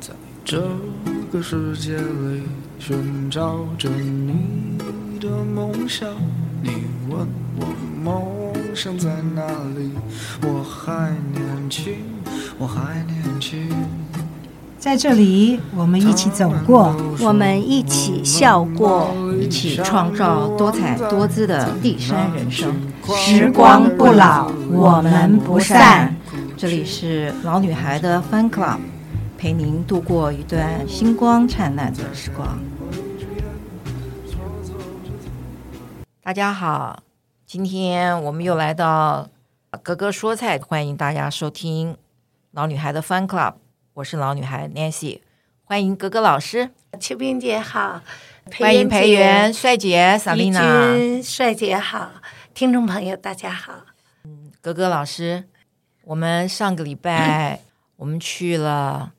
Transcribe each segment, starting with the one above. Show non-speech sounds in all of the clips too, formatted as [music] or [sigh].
在这个世界里寻找着你的梦想，你问我梦想在哪里？我还年轻，我还年轻。在这里，我们一起走过，我们一起笑过，一起创造多彩多姿的第三人生。时光不老，我们不散。这里是老女孩的 Fun Club，陪您度过一段星光灿烂的时光。大家好，今天我们又来到格格说菜，欢迎大家收听老女孩的 Fun Club。我是老女孩 Nancy，欢迎格格老师，秋冰姐好，欢迎培元帅姐萨丽娜，帅姐好，听众朋友大家好。嗯，格格老师，我们上个礼拜 [laughs] 我们去了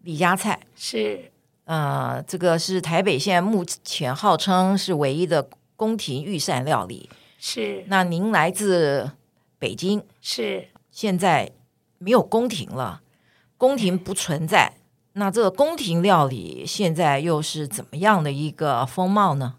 李家菜，是，呃，这个是台北县目前号称是唯一的宫廷御膳料理，是。那您来自北京，是，现在没有宫廷了。宫廷不存在，那这个宫廷料理现在又是怎么样的一个风貌呢？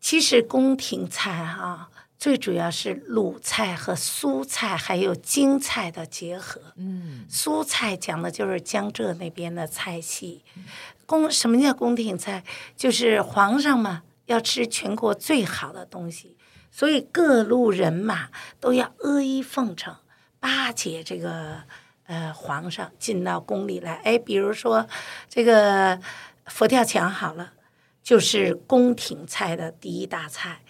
其实宫廷菜哈、啊，最主要是鲁菜和苏菜还有京菜的结合。嗯，苏菜讲的就是江浙那边的菜系。宫什么叫宫廷菜？就是皇上嘛要吃全国最好的东西，所以各路人马都要阿谀奉承，巴结这个。呃，皇上进到宫里来，哎，比如说这个佛跳墙好了，就是宫廷菜的第一大菜。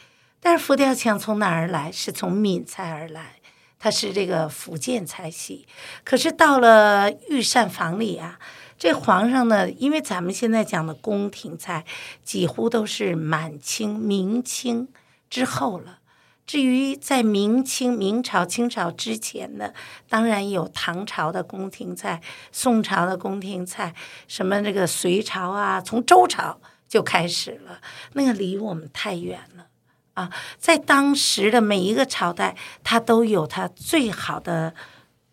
但是佛跳墙从哪儿来？是从闽菜而来，它是这个福建菜系。可是到了御膳房里啊，这皇上呢，因为咱们现在讲的宫廷菜，几乎都是满清、明清之后了。至于在明清、明朝、清朝之前呢，当然有唐朝的宫廷菜、宋朝的宫廷菜，什么那个隋朝啊，从周朝就开始了，那个离我们太远了啊！在当时的每一个朝代，它都有它最好的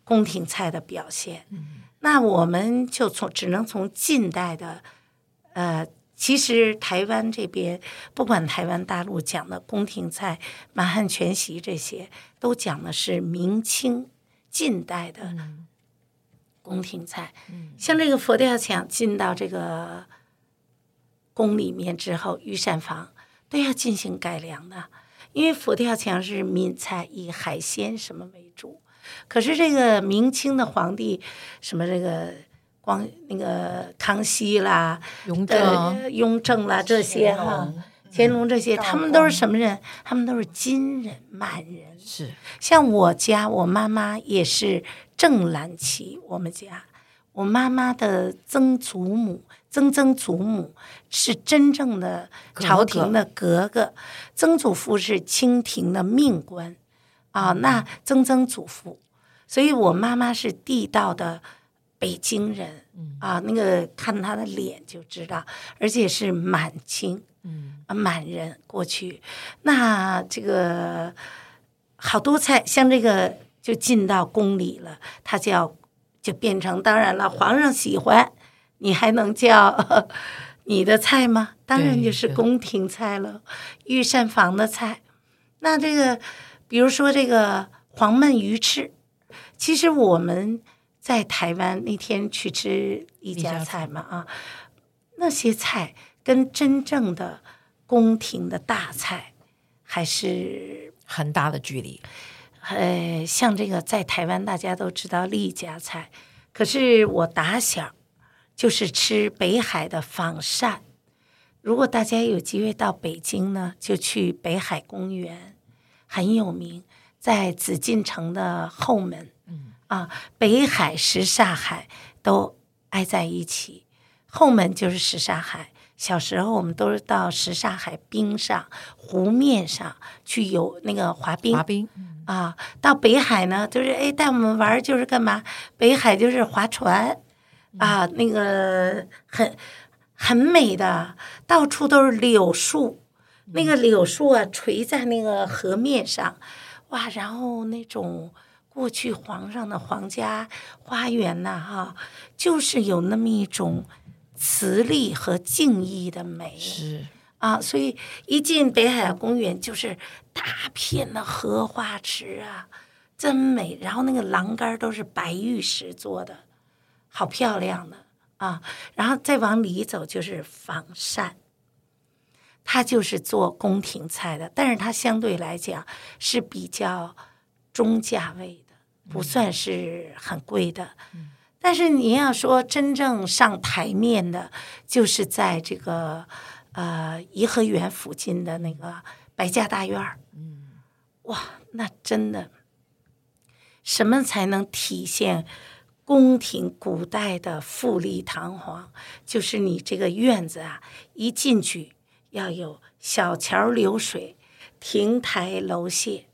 宫廷菜的表现。嗯、那我们就从只能从近代的，呃。其实台湾这边，不管台湾大陆讲的宫廷菜、满汉全席这些，都讲的是明清近代的宫廷菜。嗯、像这个佛跳墙进到这个宫里面之后，御膳房都要进行改良的，因为佛跳墙是闽菜，以海鲜什么为主。可是这个明清的皇帝，什么这个。光那个康熙啦，雍正、呃、雍正啦这些哈，乾隆这些，他们都是什么人？他们都是金人、满人。是，像我家，我妈妈也是正蓝旗。我们家，我妈妈的曾祖母、曾曾祖母是真正的朝廷的格格曾祖父是清廷的命官啊，那曾曾祖父，所以我妈妈是地道的。北京人啊，那个看他的脸就知道，而且是满清，嗯，满人过去。那这个好多菜，像这个就进到宫里了，它叫就变成，当然了，皇上喜欢，你还能叫 [laughs] 你的菜吗？当然就是宫廷菜了，御膳房的菜。那这个，比如说这个黄焖鱼翅，其实我们。在台湾那天去吃一家菜嘛啊，那些菜跟真正的宫廷的大菜还是很大的距离。呃，像这个在台湾大家都知道丽家菜，可是我打小就是吃北海的仿膳。如果大家有机会到北京呢，就去北海公园，很有名，在紫禁城的后门。啊，北海、什刹海都挨在一起，后门就是什刹海。小时候我们都是到什刹海冰上湖面上去游那个滑冰。滑冰啊，到北海呢，就是哎带我们玩，就是干嘛？北海就是划船，啊，那个很很美的，到处都是柳树，那个柳树啊垂在那个河面上，哇，然后那种过去皇上的皇家花园呐，哈，就是有那么一种慈力和静谧的美，是啊，所以一进北海公园就是大片的荷花池啊，真美，然后那个栏杆都是白玉石做的。好漂亮的啊！然后再往里走就是房膳，它就是做宫廷菜的，但是它相对来讲是比较中价位的，不算是很贵的。嗯、但是你要说真正上台面的，就是在这个呃颐和园附近的那个白家大院儿。嗯，哇，那真的什么才能体现？宫廷古代的富丽堂皇，就是你这个院子啊，一进去要有小桥流水、亭台楼榭，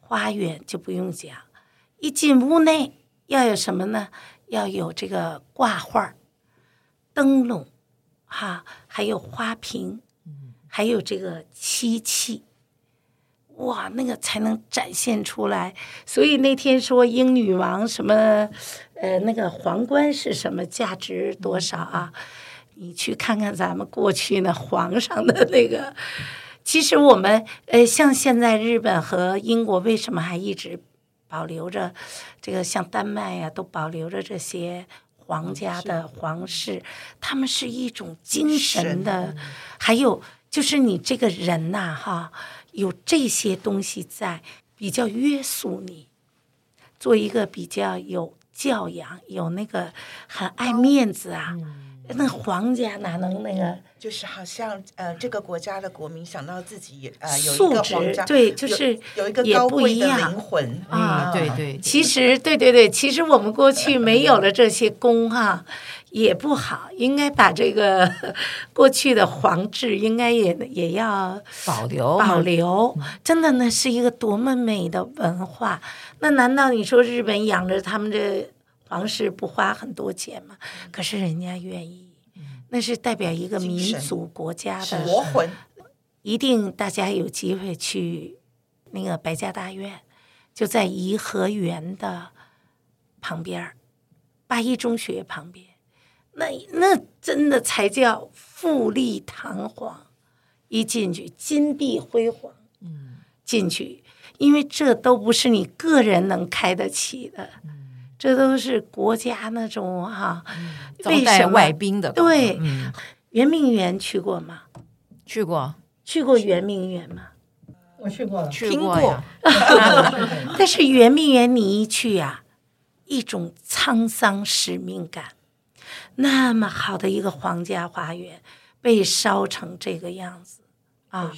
花园就不用讲。一进屋内要有什么呢？要有这个挂画、灯笼，哈，还有花瓶，还有这个漆器。哇，那个才能展现出来。所以那天说英女王什么，呃，那个皇冠是什么价值多少啊？你去看看咱们过去那皇上的那个。其实我们呃，像现在日本和英国为什么还一直保留着这个？像丹麦呀、啊，都保留着这些皇家的皇室，他们是一种精神的。还有就是你这个人呐、啊，哈。有这些东西在，比较约束你，做一个比较有教养、有那个很爱面子啊。嗯、那皇家哪能那个？就是好像呃，这个国家的国民想到自己呃有素质，对，就是有，有一个高贵的灵魂啊。对对，其实对对对，其实我们过去没有了这些宫哈。也不好，应该把这个 [laughs] 过去的皇制应该也也要保留保留。真的，那是一个多么美的文化。那难道你说日本养着他们这皇室不花很多钱嘛？可是人家愿意，那是代表一个民族国家的国魂。一定大家有机会去那个白家大院，就在颐和园的旁边，八一中学旁边。那那真的才叫富丽堂皇，一进去金碧辉煌，嗯，进去，因为这都不是你个人能开得起的，嗯，这都是国家那种哈，招待外宾的。对，圆明园去过吗？去过，去过圆明园吗？我去过了，听过。[laughs] 但是圆明园你一去呀，一种沧桑使命感。那么好的一个皇家花园被烧成这个样子啊！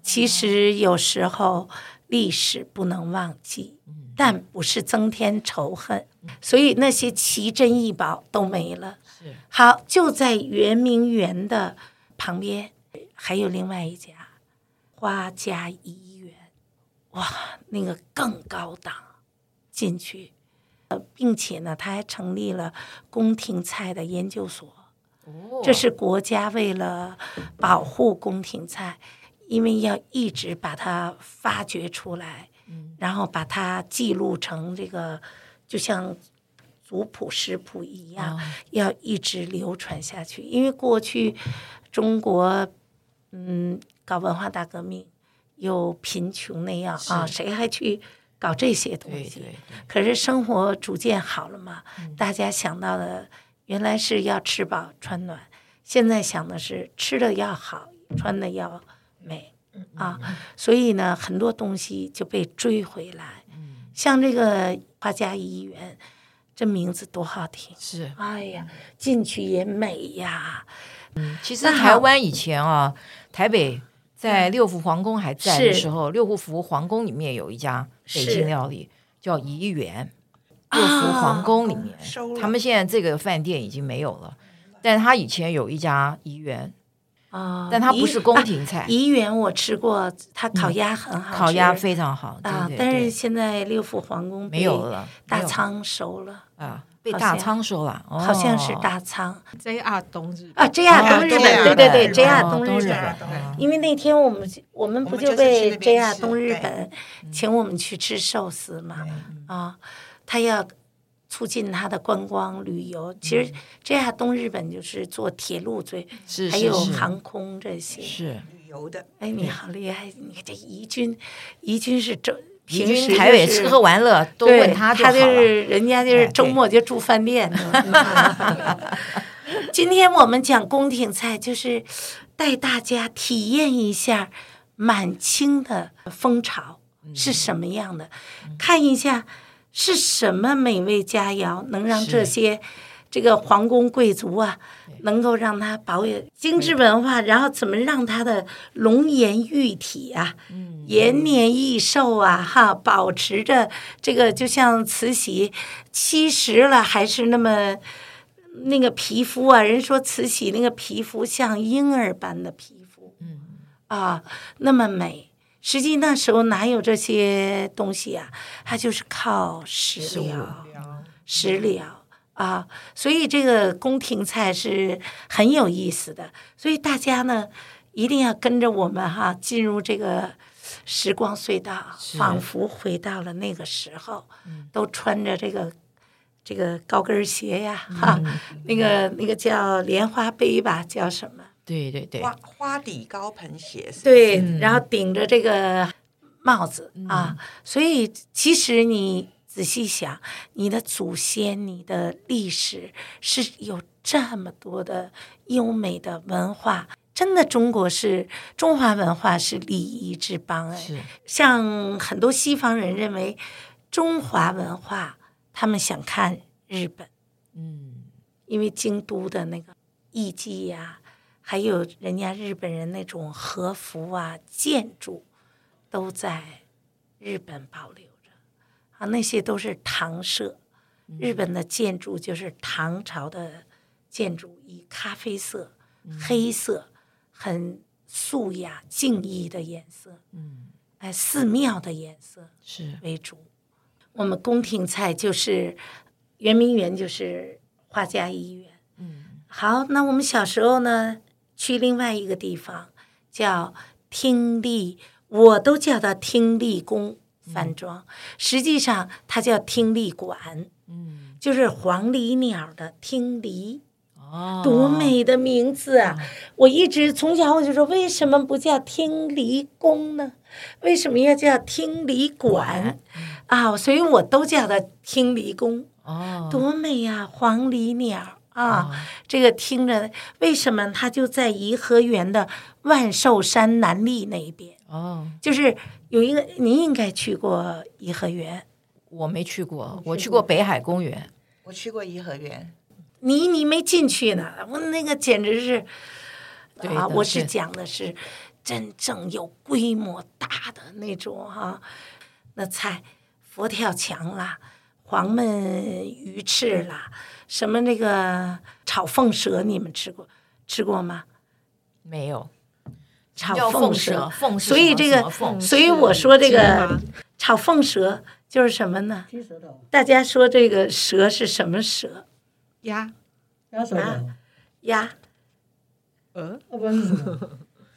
其实有时候历史不能忘记，但不是增添仇恨，所以那些奇珍异宝都没了。好，就在圆明园的旁边还有另外一家花家怡园，哇，那个更高档，进去。并且呢，他还成立了宫廷菜的研究所。这是国家为了保护宫廷菜，因为要一直把它发掘出来，然后把它记录成这个，就像族谱、食谱一样，要一直流传下去。因为过去中国，嗯，搞文化大革命，有贫穷那样啊，谁还去？搞这些东西，对对对，可是生活逐渐好了嘛？嗯、大家想到的原来是要吃饱穿暖，现在想的是吃的要好，穿的要美、嗯、啊！嗯、所以呢，很多东西就被追回来。嗯、像这个花家怡园，这名字多好听！是，哎呀，进去也美呀。嗯，其实台湾以前啊，台北。在六福皇宫还在的时候，是六福皇宫里面有一家北京料理，叫怡园。六福皇宫里面，啊、他们现在这个饭店已经没有了，但他以前有一家怡园啊，但它不是宫廷菜。怡园我吃过，它烤鸭很好、嗯，烤鸭非常好。对对对，啊，但是现在六府皇宫没有了，大仓收了啊。被大仓收了，好像是大仓。JR 东日啊，JR 东日本，对对对，JR 东日本。因为那天我们我们不就被 JR 东日本请我们去吃寿司嘛？啊，他要促进他的观光旅游。其实这样东日本就是做铁路最，还有航空这些是旅游的。哎，你好厉害！你看这怡君，怡君是周。平时台北吃喝玩乐都问他就，他就是人家就是周末就住饭店。[laughs] 今天我们讲宫廷菜，就是带大家体验一下满清的风潮是什么样的，看一下是什么美味佳肴能让这些这个皇宫贵族啊，能够让他保有精致文化，然后怎么让他的龙颜玉体啊。延年益寿啊，哈，保持着这个，就像慈禧七十了还是那么那个皮肤啊。人说慈禧那个皮肤像婴儿般的皮肤，嗯，啊，那么美。实际那时候哪有这些东西啊？它就是靠食疗，食疗啊。所以这个宫廷菜是很有意思的。所以大家呢，一定要跟着我们哈，进入这个。时光隧道，仿佛回到了那个时候，都穿着这个这个高跟鞋呀，哈，那个那个叫莲花杯吧，叫什么？对对对，花花底高盆鞋。对，然后顶着这个帽子啊，所以其实你仔细想，你的祖先，你的历史是有这么多的优美的文化。真的，中国是中华文化是礼仪之邦哎。像很多西方人认为中华文化，他们想看日本，嗯，因为京都的那个艺伎呀，还有人家日本人那种和服啊、建筑，都在日本保留着。啊，那些都是唐色，日本的建筑就是唐朝的建筑，以咖啡色、黑色。很素雅、静谧的颜色，嗯，哎，寺庙的颜色是。为主。我们宫廷菜就是圆明园，就是花家医院，嗯，好，那我们小时候呢，去另外一个地方叫听力，我都叫它听力宫饭庄，嗯、实际上它叫听力馆，嗯，就是黄鹂鸟的听力。多美的名字啊！我一直从小我就说，为什么不叫听力宫呢？为什么要叫听力馆啊？所以我都叫它听力宫。哦，多美呀，黄鹂鸟啊！这个听着，为什么它就在颐和园的万寿山南麓那一边？哦，就是有一个，您应该去过颐和园，我没去过，我去过北海公园，我去过颐和园。你你没进去呢，我那个简直是，啊，我是讲的是真正有规模大的那种哈、啊，那菜佛跳墙啦，黄焖鱼翅啦，什么那个炒凤舌，你们吃过吃过吗？没有，炒凤舌，凤所以这个，所以我说这个炒凤舌就是什么呢？大家说这个蛇是什么蛇？鸭，鸭。什么？鸭，呃，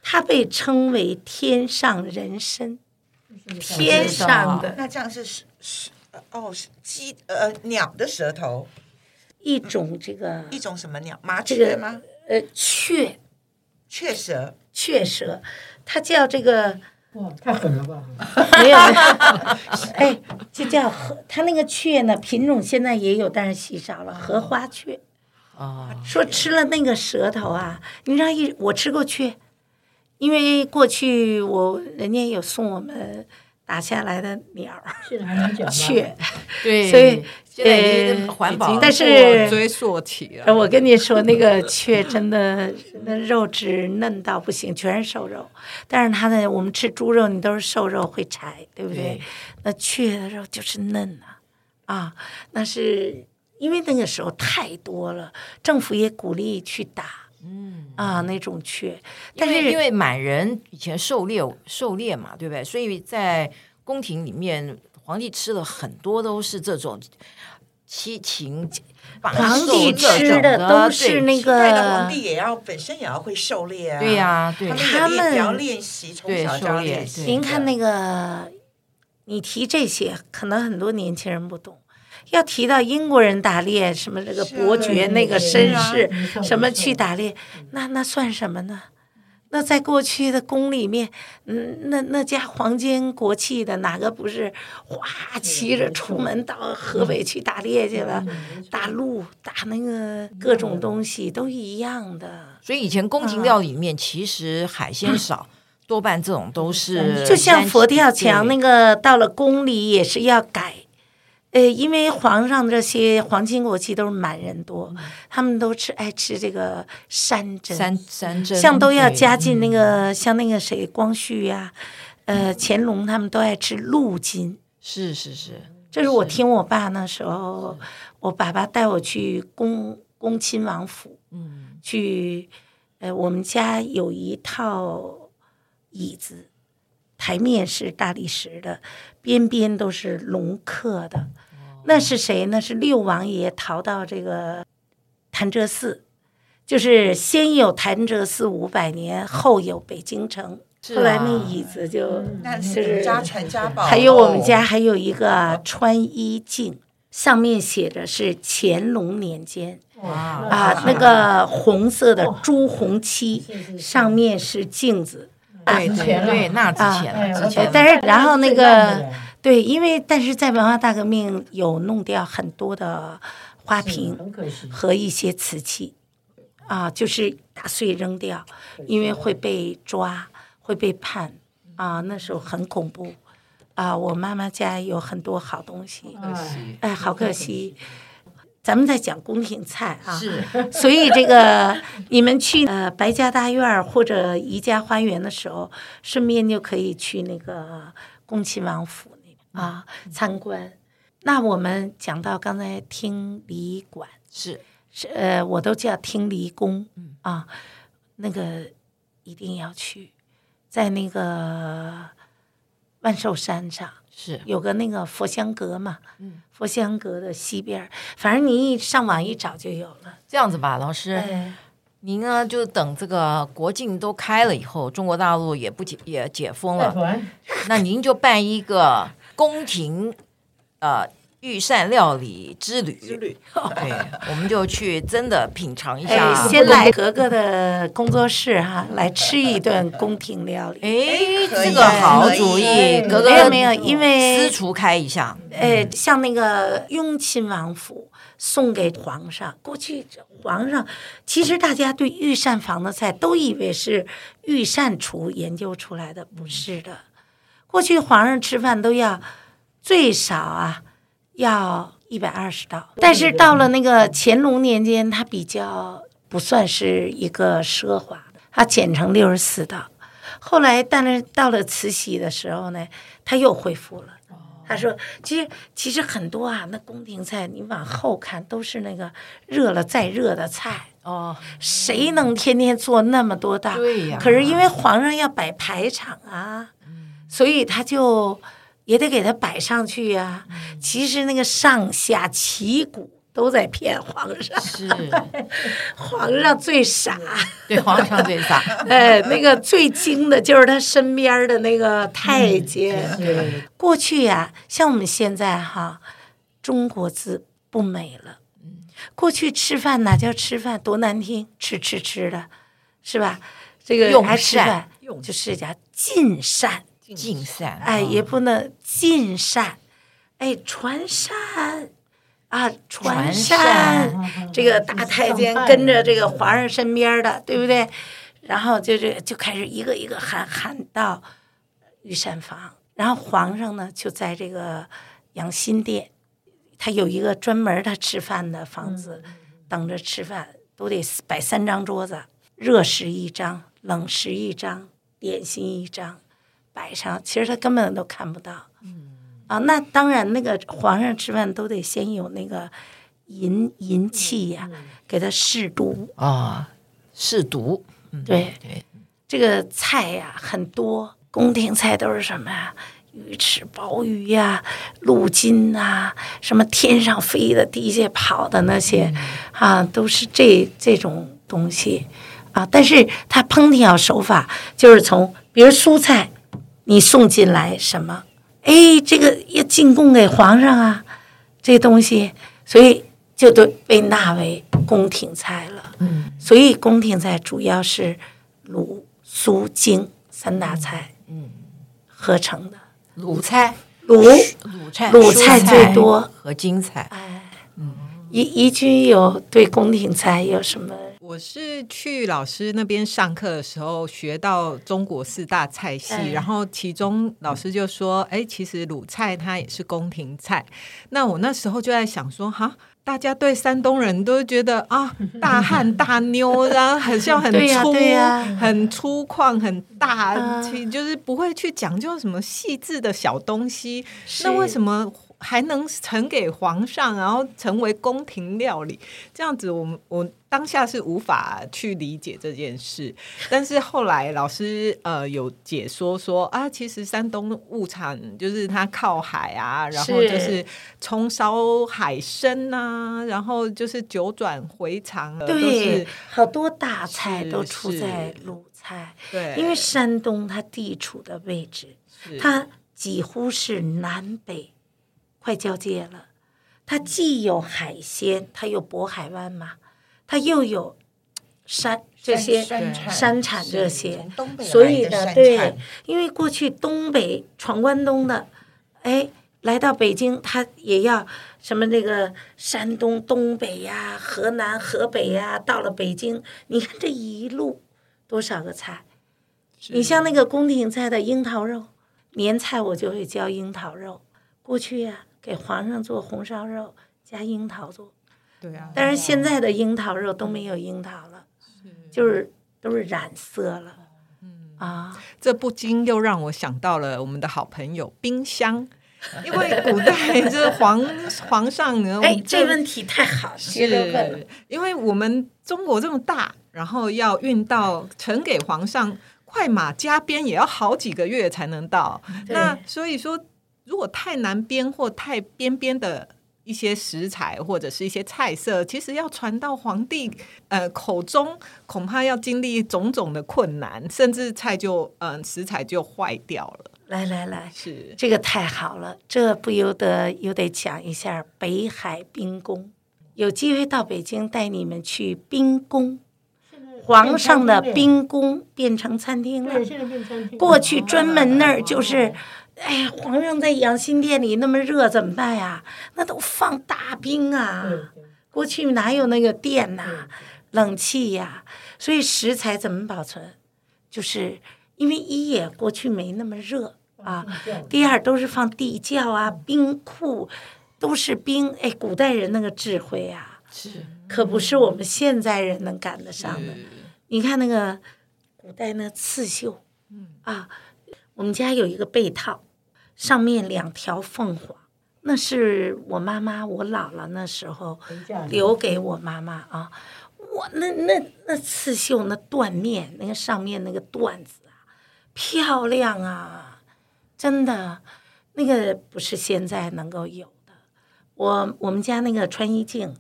它被称为天上人参，天上的。那这样是是是哦，是鸡呃鸟的舌头，一种这个一种什么鸟？麻雀吗？呃，雀，雀舌，雀舌，它叫这个。哇，太狠了吧！[laughs] 没有，[laughs] 哎，就叫荷，它那个雀呢，品种现在也有，但是稀少了。荷花雀，啊，说吃了那个舌头啊，你知道一我吃过雀，因为过去我人家有送我们。打下来的鸟儿，[laughs] 雀，对，所以呃，环保，但是追溯体了。我跟你说，那个雀真的那肉质嫩到不行，全是瘦肉。但是它的我们吃猪肉，你都是瘦肉会柴，对不对？对，那雀的肉就是嫩啊，啊，那是因为那个时候太多了，政府也鼓励去打。嗯啊，那种雀，但是因为满人以前狩猎狩猎嘛，对不对？所以在宫廷里面，皇帝吃的很多都是这种七情，皇帝吃的都是那个。皇帝也要本身也要会狩猎啊。对呀，对，他们也要练习，从小就要练习。您看那个，你提这些，可能很多年轻人不懂。要提到英国人打猎，什么这个伯爵、那个绅士，什么去打猎，那那算什么呢？那在过去的宫里面，嗯，那那家皇亲国戚的哪个不是哗骑着出门到河北去打猎去了？打鹿，打那个各种东西都一样的。所以以前宫廷料理里面其实海鲜少，多半这种都是。就像佛跳墙那个，到了宫里也是要改。呃，因为皇上这些皇亲国戚都是满人多，嗯、他们都吃爱吃这个山珍，山山珍，像都要加进那个，嗯、像那个谁光绪呀，啊，呃，乾隆他们都爱吃鹿筋。是是是，这是我听我爸那时候，我爸爸带我去恭恭亲王府，嗯，去，呃，我们家有一套椅子，台面是大理石的，边边都是龙刻的。那是谁？那是六王爷逃到这个潭柘寺，就是先有潭柘寺五百年，后有北京城。后来那椅子就就是家传家宝。还有我们家还有一个穿衣镜，上面写着是乾隆年间。哇啊，那个红色的朱红漆，上面是镜子。对对对，那值钱了，值钱。但是然后那个。对，因为但是在文化大革命有弄掉很多的花瓶和一些瓷器，啊，就是打碎扔掉，因为会被抓，会被判，啊，那时候很恐怖，啊，我妈妈家有很多好东西，哎，好可惜。咱们在讲宫廷菜啊，是，所以这个你们去呃白家大院或者宜家花园的时候，顺便就可以去那个恭亲王府。啊，参观。那我们讲到刚才听礼馆。是。是呃，我都叫听礼宫啊，那个一定要去，在那个万寿山上是。有个那个佛香阁嘛，嗯，佛香阁的西边，反正你一上网一找就有了。这样子吧，老师，哎、您呢就等这个国境都开了以后，中国大陆也不解也解封了，[laughs] 那您就办一个。宫廷，呃，御膳料理之旅，之旅，[laughs] 对，我们就去真的品尝一下。哎、先来格格的工作室哈，来吃一顿宫廷料理。哎，这个好主意，格格没有没有，因为私厨开一下。哎，像那个雍亲王府送给皇上，过去皇上其实大家对御膳房的菜都以为是御膳厨研究出来的，不是的。过去皇上吃饭都要最少啊，要一百二十道。但是到了那个乾隆年间，他比较不算是一个奢华的，他减成六十四道。后来，但是到了慈禧的时候呢，他又恢复了。他说：“其实其实很多啊，那宫廷菜你往后看都是那个热了再热的菜哦，谁能天天做那么多道？对呀。可是因为皇上要摆排场啊。”所以他就也得给他摆上去呀、啊。其实那个上下旗鼓都在骗皇上，是 [laughs] 皇上最傻，对皇上最傻。[laughs] 哎，那个最精的就是他身边的那个太监。对，过去呀、啊，像我们现在哈，中国字不美了。过去吃饭哪叫吃饭，多难听，吃吃吃的，是吧？这个用还吃饭，就是叫尽膳。尽膳，哎，也不能尽膳，哎，传膳啊，传膳，这个大太监跟着这个皇上身边的，对不对？然后就是就开始一个一个喊喊到御膳房，然后皇上呢就在这个养心殿，他有一个专门他吃饭的房子，等着吃饭都得摆三张桌子，热食一张，冷食一张，点心一张。摆上，其实他根本都看不到。嗯，啊，那当然，那个皇上吃饭都得先有那个银银器呀，嗯、给他试毒啊，试毒。对对，这个菜呀很多，宫廷菜都是什么呀？鱼翅、鲍鱼呀、鹿筋啊，什么天上飞的、地下跑的那些，嗯、啊，都是这这种东西啊。但是它烹调手法就是从，比如蔬菜，你送进来什么，哎，这个要进贡给皇上啊，这东西，所以就都被纳为宫廷菜了。嗯，所以宫廷菜主要是鲁、苏、京三大菜。嗯。合成的鲁菜，鲁鲁菜，鲁菜最多和京菜。哎，嗯，怡怡君有对宫廷菜有什么？我是去老师那边上课的时候学到中国四大菜系，哎、然后其中老师就说：“哎，其实鲁菜它也是宫廷菜。”那我那时候就在想说：“哈。”大家对山东人都觉得啊，大汉大妞，然 [laughs] 后很像很粗、啊啊、很粗犷、很大，其实就是不会去讲究什么细致的小东西。那为什么？还能呈给皇上，然后成为宫廷料理，这样子我，我我当下是无法去理解这件事。但是后来老师呃有解说说啊，其实山东物产就是它靠海啊，然后就是葱烧海参啊，然后就是九转回肠，对，好多大菜都出在鲁菜。对，因为山东它地处的位置，它几乎是南北。快交界了，它既有海鲜，它有渤海湾嘛，它又有山这些山产，山产这些，所以呢，对，因为过去东北闯关东的，哎，来到北京，他也要什么那个山东东北呀、河南河北呀，到了北京，你看这一路多少个菜，你像那个宫廷菜的樱桃肉，年菜我就会教樱桃肉，过去呀。给皇上做红烧肉加樱桃做，对啊，但是现在的樱桃肉都没有樱桃了，是。就是都是染色了，嗯。啊，这不禁又让我想到了我们的好朋友冰箱，[laughs] 因为古代这皇皇上呢，哎，这问题太好了，是，因为我们中国这么大，然后要运到呈给皇上，快马加鞭也要好几个月才能到，那所以说。如果太难编或太边边的一些食材或者是一些菜色，其实要传到皇帝呃口中，恐怕要经历种种的困难，甚至菜就嗯、呃、食材就坏掉了。来来来，是这个太好了，这不由得又得讲一下北海冰宫。有机会到北京带你们去冰宫，皇上的冰宫变成餐厅了。现在变餐厅。过去专门那儿就是。哎呀，皇上在养心殿里那么热怎么办呀？那都放大冰啊！过去哪有那个电呐、啊、冷气呀？所以食材怎么保存？就是因为一也过去没那么热啊，第二都是放地窖啊、冰库，都是冰。哎，古代人那个智慧啊，是可不是我们现在人能赶得上的。你看那个古代那刺绣，啊。我们家有一个被套，上面两条凤凰，那是我妈妈、我姥姥那时候留给我妈妈啊。我那那那刺绣那缎面，那个上面那个缎子啊，漂亮啊，真的，那个不是现在能够有的。我我们家那个穿衣镜，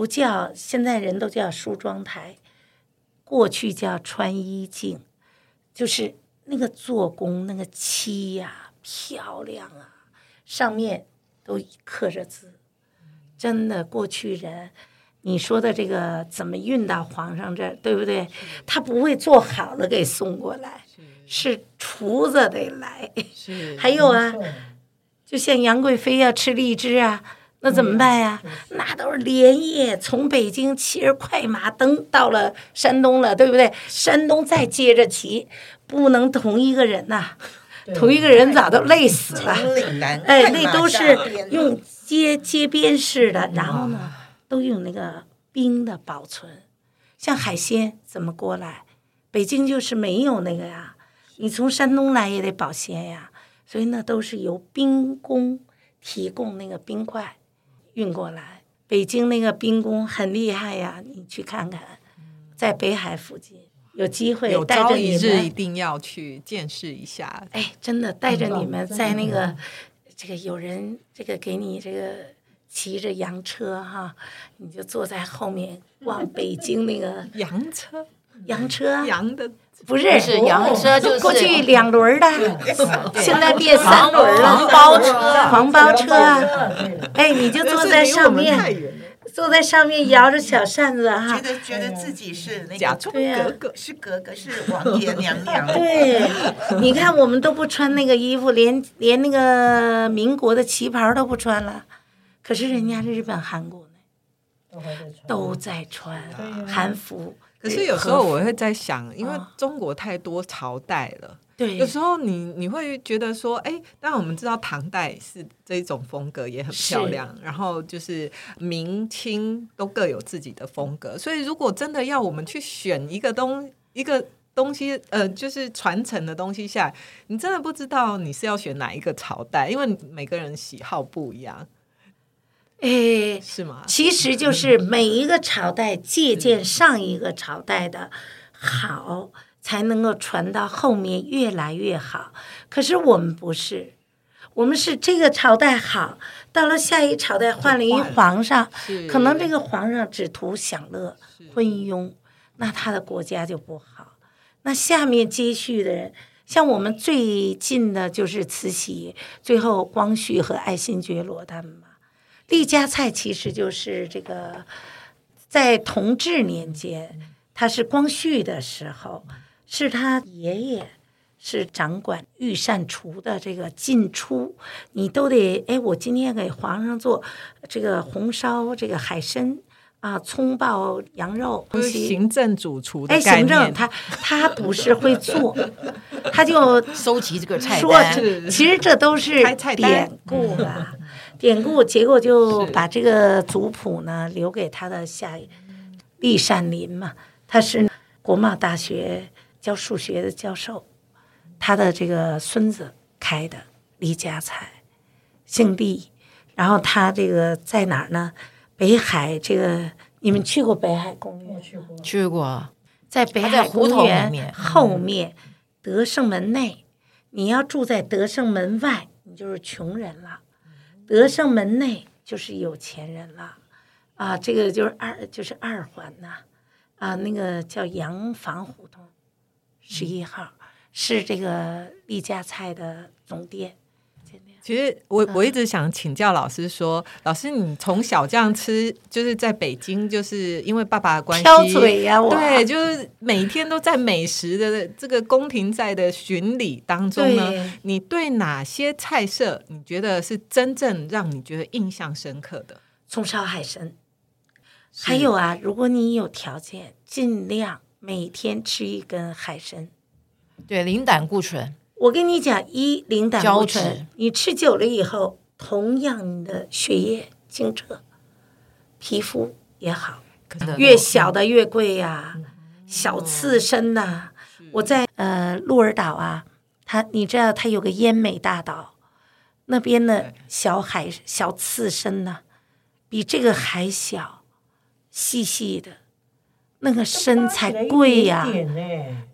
不叫现在人都叫梳妆台，过去叫穿衣镜，就是。那个做工，那个漆呀、啊，漂亮啊，上面都刻着字，真的。过去人，你说的这个怎么运到皇上这儿，对不对？他不会做好了给送过来，是厨子得来。[laughs] 还有啊，就像杨贵妃要吃荔枝啊，那怎么办呀？那都是连夜从北京骑着快马登到了山东了，对不对？山东再接着骑。不能同一个人呐、啊，同一个人咋都累死了。哎，那都是用街街边式的，然后呢，都用那个冰的保存。像海鲜怎么过来？北京就是没有那个呀，你从山东来也得保鲜呀，所以那都是由冰工提供那个冰块运过来。北京那个冰宫很厉害呀，你去看看，在北海附近。有机会有带着朝一日你们一定要去见识一下。哎，真的带着你们在那个这个有人这个给你这个骑着洋车哈，你就坐在后面往北京那个洋车，洋车，洋的。不是。是洋车就是过去两轮的，现在变三轮了，黄包车。黄包车啊，哎，你就坐在上面，坐在上面摇着小扇子哈。觉，得觉得自己是那个格格，是格格是王爷娘娘，[laughs] 对，你看我们都不穿那个衣服，连连那个民国的旗袍都不穿了，可是人家日本、韩国呢，都在穿韩服。可是有时候我会在想，因为啊中国太多朝代了。对，有时候你你会觉得说，哎，当然我们知道唐代是这一种风格也很漂亮，然后就是明清都各有自己的风格，所以如果真的要我们去选一个东一个东西，呃，就是传承的东西下来，你真的不知道你是要选哪一个朝代，因为每个人喜好不一样，哎，是吗？其实就是每一个朝代借鉴上一个朝代的好，才能够传到后面越来越好。可是我们不是，我们是这个朝代好，到了下一朝代换了一皇上，可能这个皇上只图享乐、昏庸，那他的国家就不好。那下面接续的人，像我们最近的就是慈禧，最后光绪和爱新觉罗他们嘛。李家菜其实就是这个，在同治年间，他是光绪的时候，是他爷爷是掌管御膳厨的这个进出，你都得哎，我今天给皇上做这个红烧这个海参啊，葱爆羊肉。行政主厨的哎，概念，行政他他不是会做，他就收集这个菜说单，这其实这都是典故啦，[laughs] 典故。结果就把这个族谱呢留给他的下一酈善林嘛，他是国贸大学教数学的教授，他的这个孙子开的李家菜，姓李，然后他这个在哪儿呢？北海这个你们去过北海公园？去过。去过，在北海公园后面，德胜门内，你要住在德胜门外，你就是穷人了；德胜门内就是有钱人了。啊，这个就是二，就是二环呐，啊，那个叫洋房胡同，十一号是这个利家菜的总店。其实我我一直想请教老师说，老师你从小这样吃，就是在北京，就是因为爸爸的关系，挑嘴呀、啊，我对，就是每天都在美食的这个宫廷在的巡礼当中呢，对你对哪些菜色你觉得是真正让你觉得印象深刻的？葱烧海参，还有啊，如果你有条件，尽量每天吃一根海参。对，零胆固醇。我跟你讲，一零胆固醇，你吃久了以后，同样你的血液清澈，皮肤也好。越小的越贵呀、啊，小刺身呐、啊。我在呃鹿儿岛啊，它你知道它有个奄美大岛，那边的小海小刺身呢、啊，比这个还小，细细的，那个身才贵呀、啊。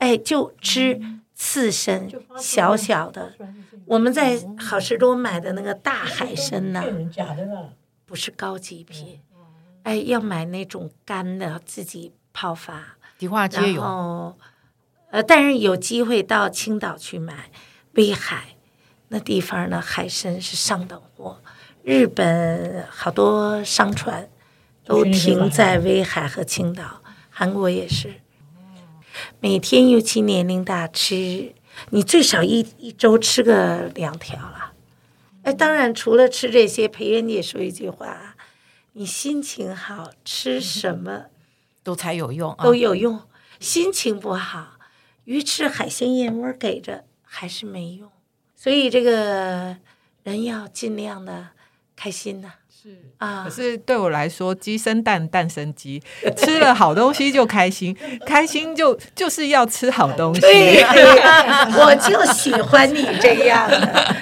哎，就吃。刺身小小的，我们在好市多买的那个大海参呢，不是高级品，哎，要买那种干的，自己泡发。迪化街有，呃，但是有机会到青岛去买，威海那地方呢，海参是上等货。日本好多商船都停在威海和青岛，韩国也是。每天尤其年龄大吃，你最少一一周吃个两条了。哎，当然除了吃这些，裴元姐说一句话：你心情好，吃什么都才有用，都有用。心情不好，鱼翅海鲜燕窝给着还是没用。所以这个人要尽量的开心呐。是啊，可是对我来说，鸡生蛋，蛋生鸡，[laughs] 吃了好东西就开心，[laughs] 开心就就是要吃好东西。对，[laughs] 我就喜欢你这样的，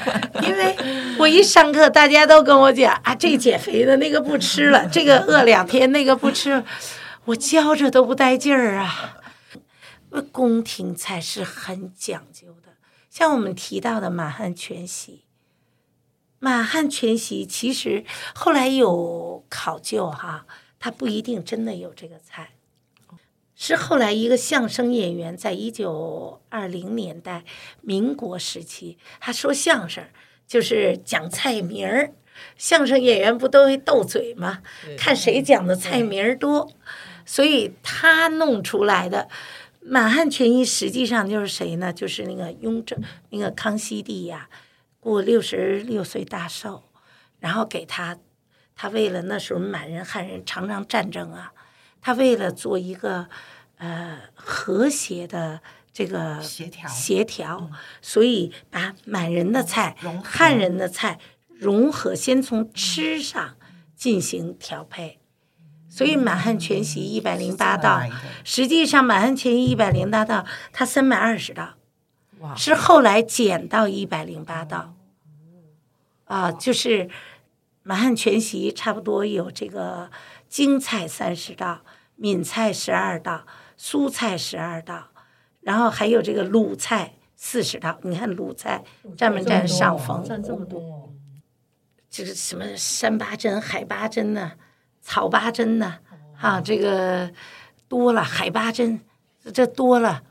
因为我一上课，大家都跟我讲啊，这个减肥的那个不吃了，这个饿两天，那个不吃，我教着都不带劲儿啊。宫廷菜是很讲究的。像我们提到的满汉全席，满汉全席其实后来有考究哈，它不一定真的有这个菜，是后来一个相声演员在一九二零年代民国时期，他说相声就是讲菜名儿。相声演员不都会斗嘴吗？看谁讲的菜名儿多，所以他弄出来的满汉全席实际上就是谁呢？就是那个雍正，那个康熙帝呀，过六十六岁大寿，然后给他，他为了那时候满人汉人常常战争啊，他为了做一个呃和谐的这个协调协调，所以把满人的菜、汉人的菜。融合，先从吃上进行调配，所以满汉全席一百零八道，实际上满汉全席一百零八道，它三百二十道，是后来减到一百零八道，啊，就是满汉全席差不多有这个京菜三十道，闽菜十二道，苏菜十二道，然后还有这个鲁菜四十道。你看鲁菜占不占上风？占这么多。这个什么山八珍、海八珍呢？草八珍呢？啊，这个多了，海八珍这多了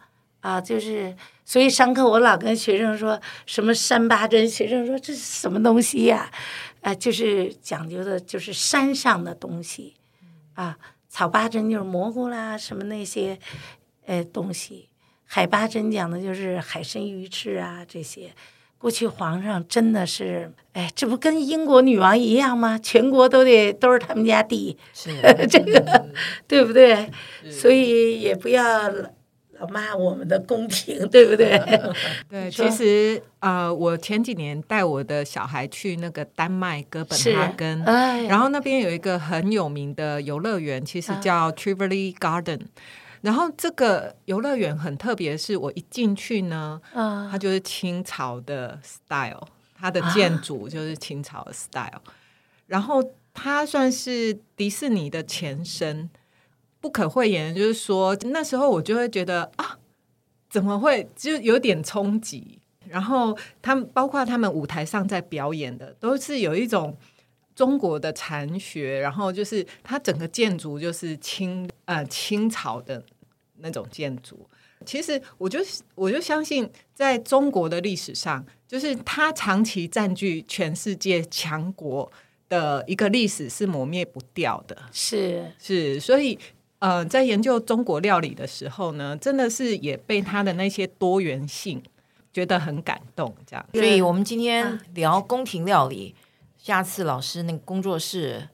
啊，就是所以上课我老跟学生说什么山八珍，学生说这是什么东西呀？啊，就是讲究的就是山上的东西啊，草八珍就是蘑菇啦，什么那些呃东西，海八珍讲的就是海参、鱼翅啊这些。过去皇上真的是，哎，这不跟英国女王一样吗？全国都得都是他们家地，[laughs] 是这个，嗯、对不对？所以也不要老骂我们的宫廷，对不对？[laughs] 对，其实呃，我前几年带我的小孩去那个丹麦哥本哈根，哎、然后那边有一个很有名的游乐园，其实叫 Trivoli Garden。然后这个游乐园很特别，是我一进去呢，嗯、它就是清朝的 style，它的建筑就是清朝的 style，、啊、然后它算是迪士尼的前身，不可讳言，就是说那时候我就会觉得啊，怎么会就有点冲击？然后他们包括他们舞台上在表演的，都是有一种中国的禅学，然后就是它整个建筑就是清呃清朝的。那种建筑，其实我就我就相信，在中国的历史上，就是它长期占据全世界强国的一个历史是磨灭不掉的。是是，所以呃，在研究中国料理的时候呢，真的是也被它的那些多元性觉得很感动。这样，所以我们今天聊宫廷料理，下次老师那个工作室。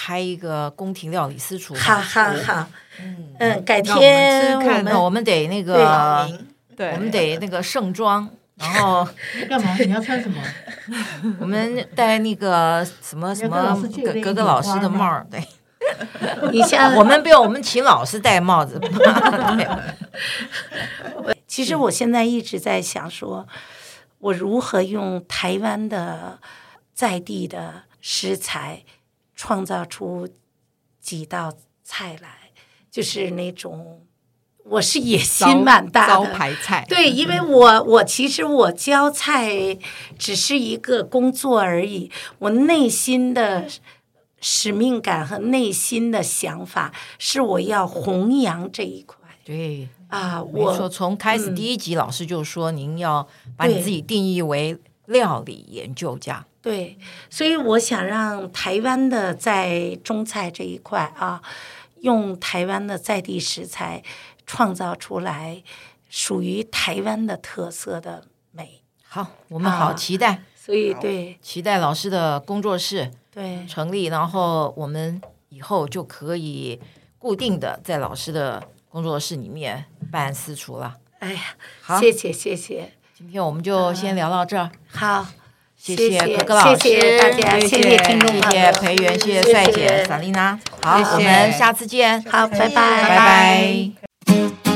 开一个宫廷料理私厨，好好好，嗯嗯，改天我们我们得那个，对，我们得那个盛装，然后 [laughs] 干嘛？你要穿什么？[laughs] 我们戴那个什么什么格格格老师的帽儿，对，[laughs] 你像我们不要，我们请老师戴帽子。[laughs] 其实我现在一直在想，说我如何用台湾的在地的食材。创造出几道菜来，就是那种，我是野心蛮大的招牌菜。对，因为我我其实我教菜只是一个工作而已，我内心的使命感和内心的想法是我要弘扬这一块。对啊，我说从开始第一集老师就说，您要把你自己定义为料理研究家。对，所以我想让台湾的在中菜这一块啊，用台湾的在地食材创造出来属于台湾的特色的美。好，我们好期待。啊、所以对，期待老师的工作室对。成立，然后我们以后就可以固定的在老师的工作室里面办私厨了。哎呀，好，谢谢谢谢。今天我们就先聊到这儿。好。谢谢格格老师，谢谢大家，谢谢听众，谢谢培元，谢谢帅姐萨丽娜，好，我们下次见，好，拜拜，拜拜。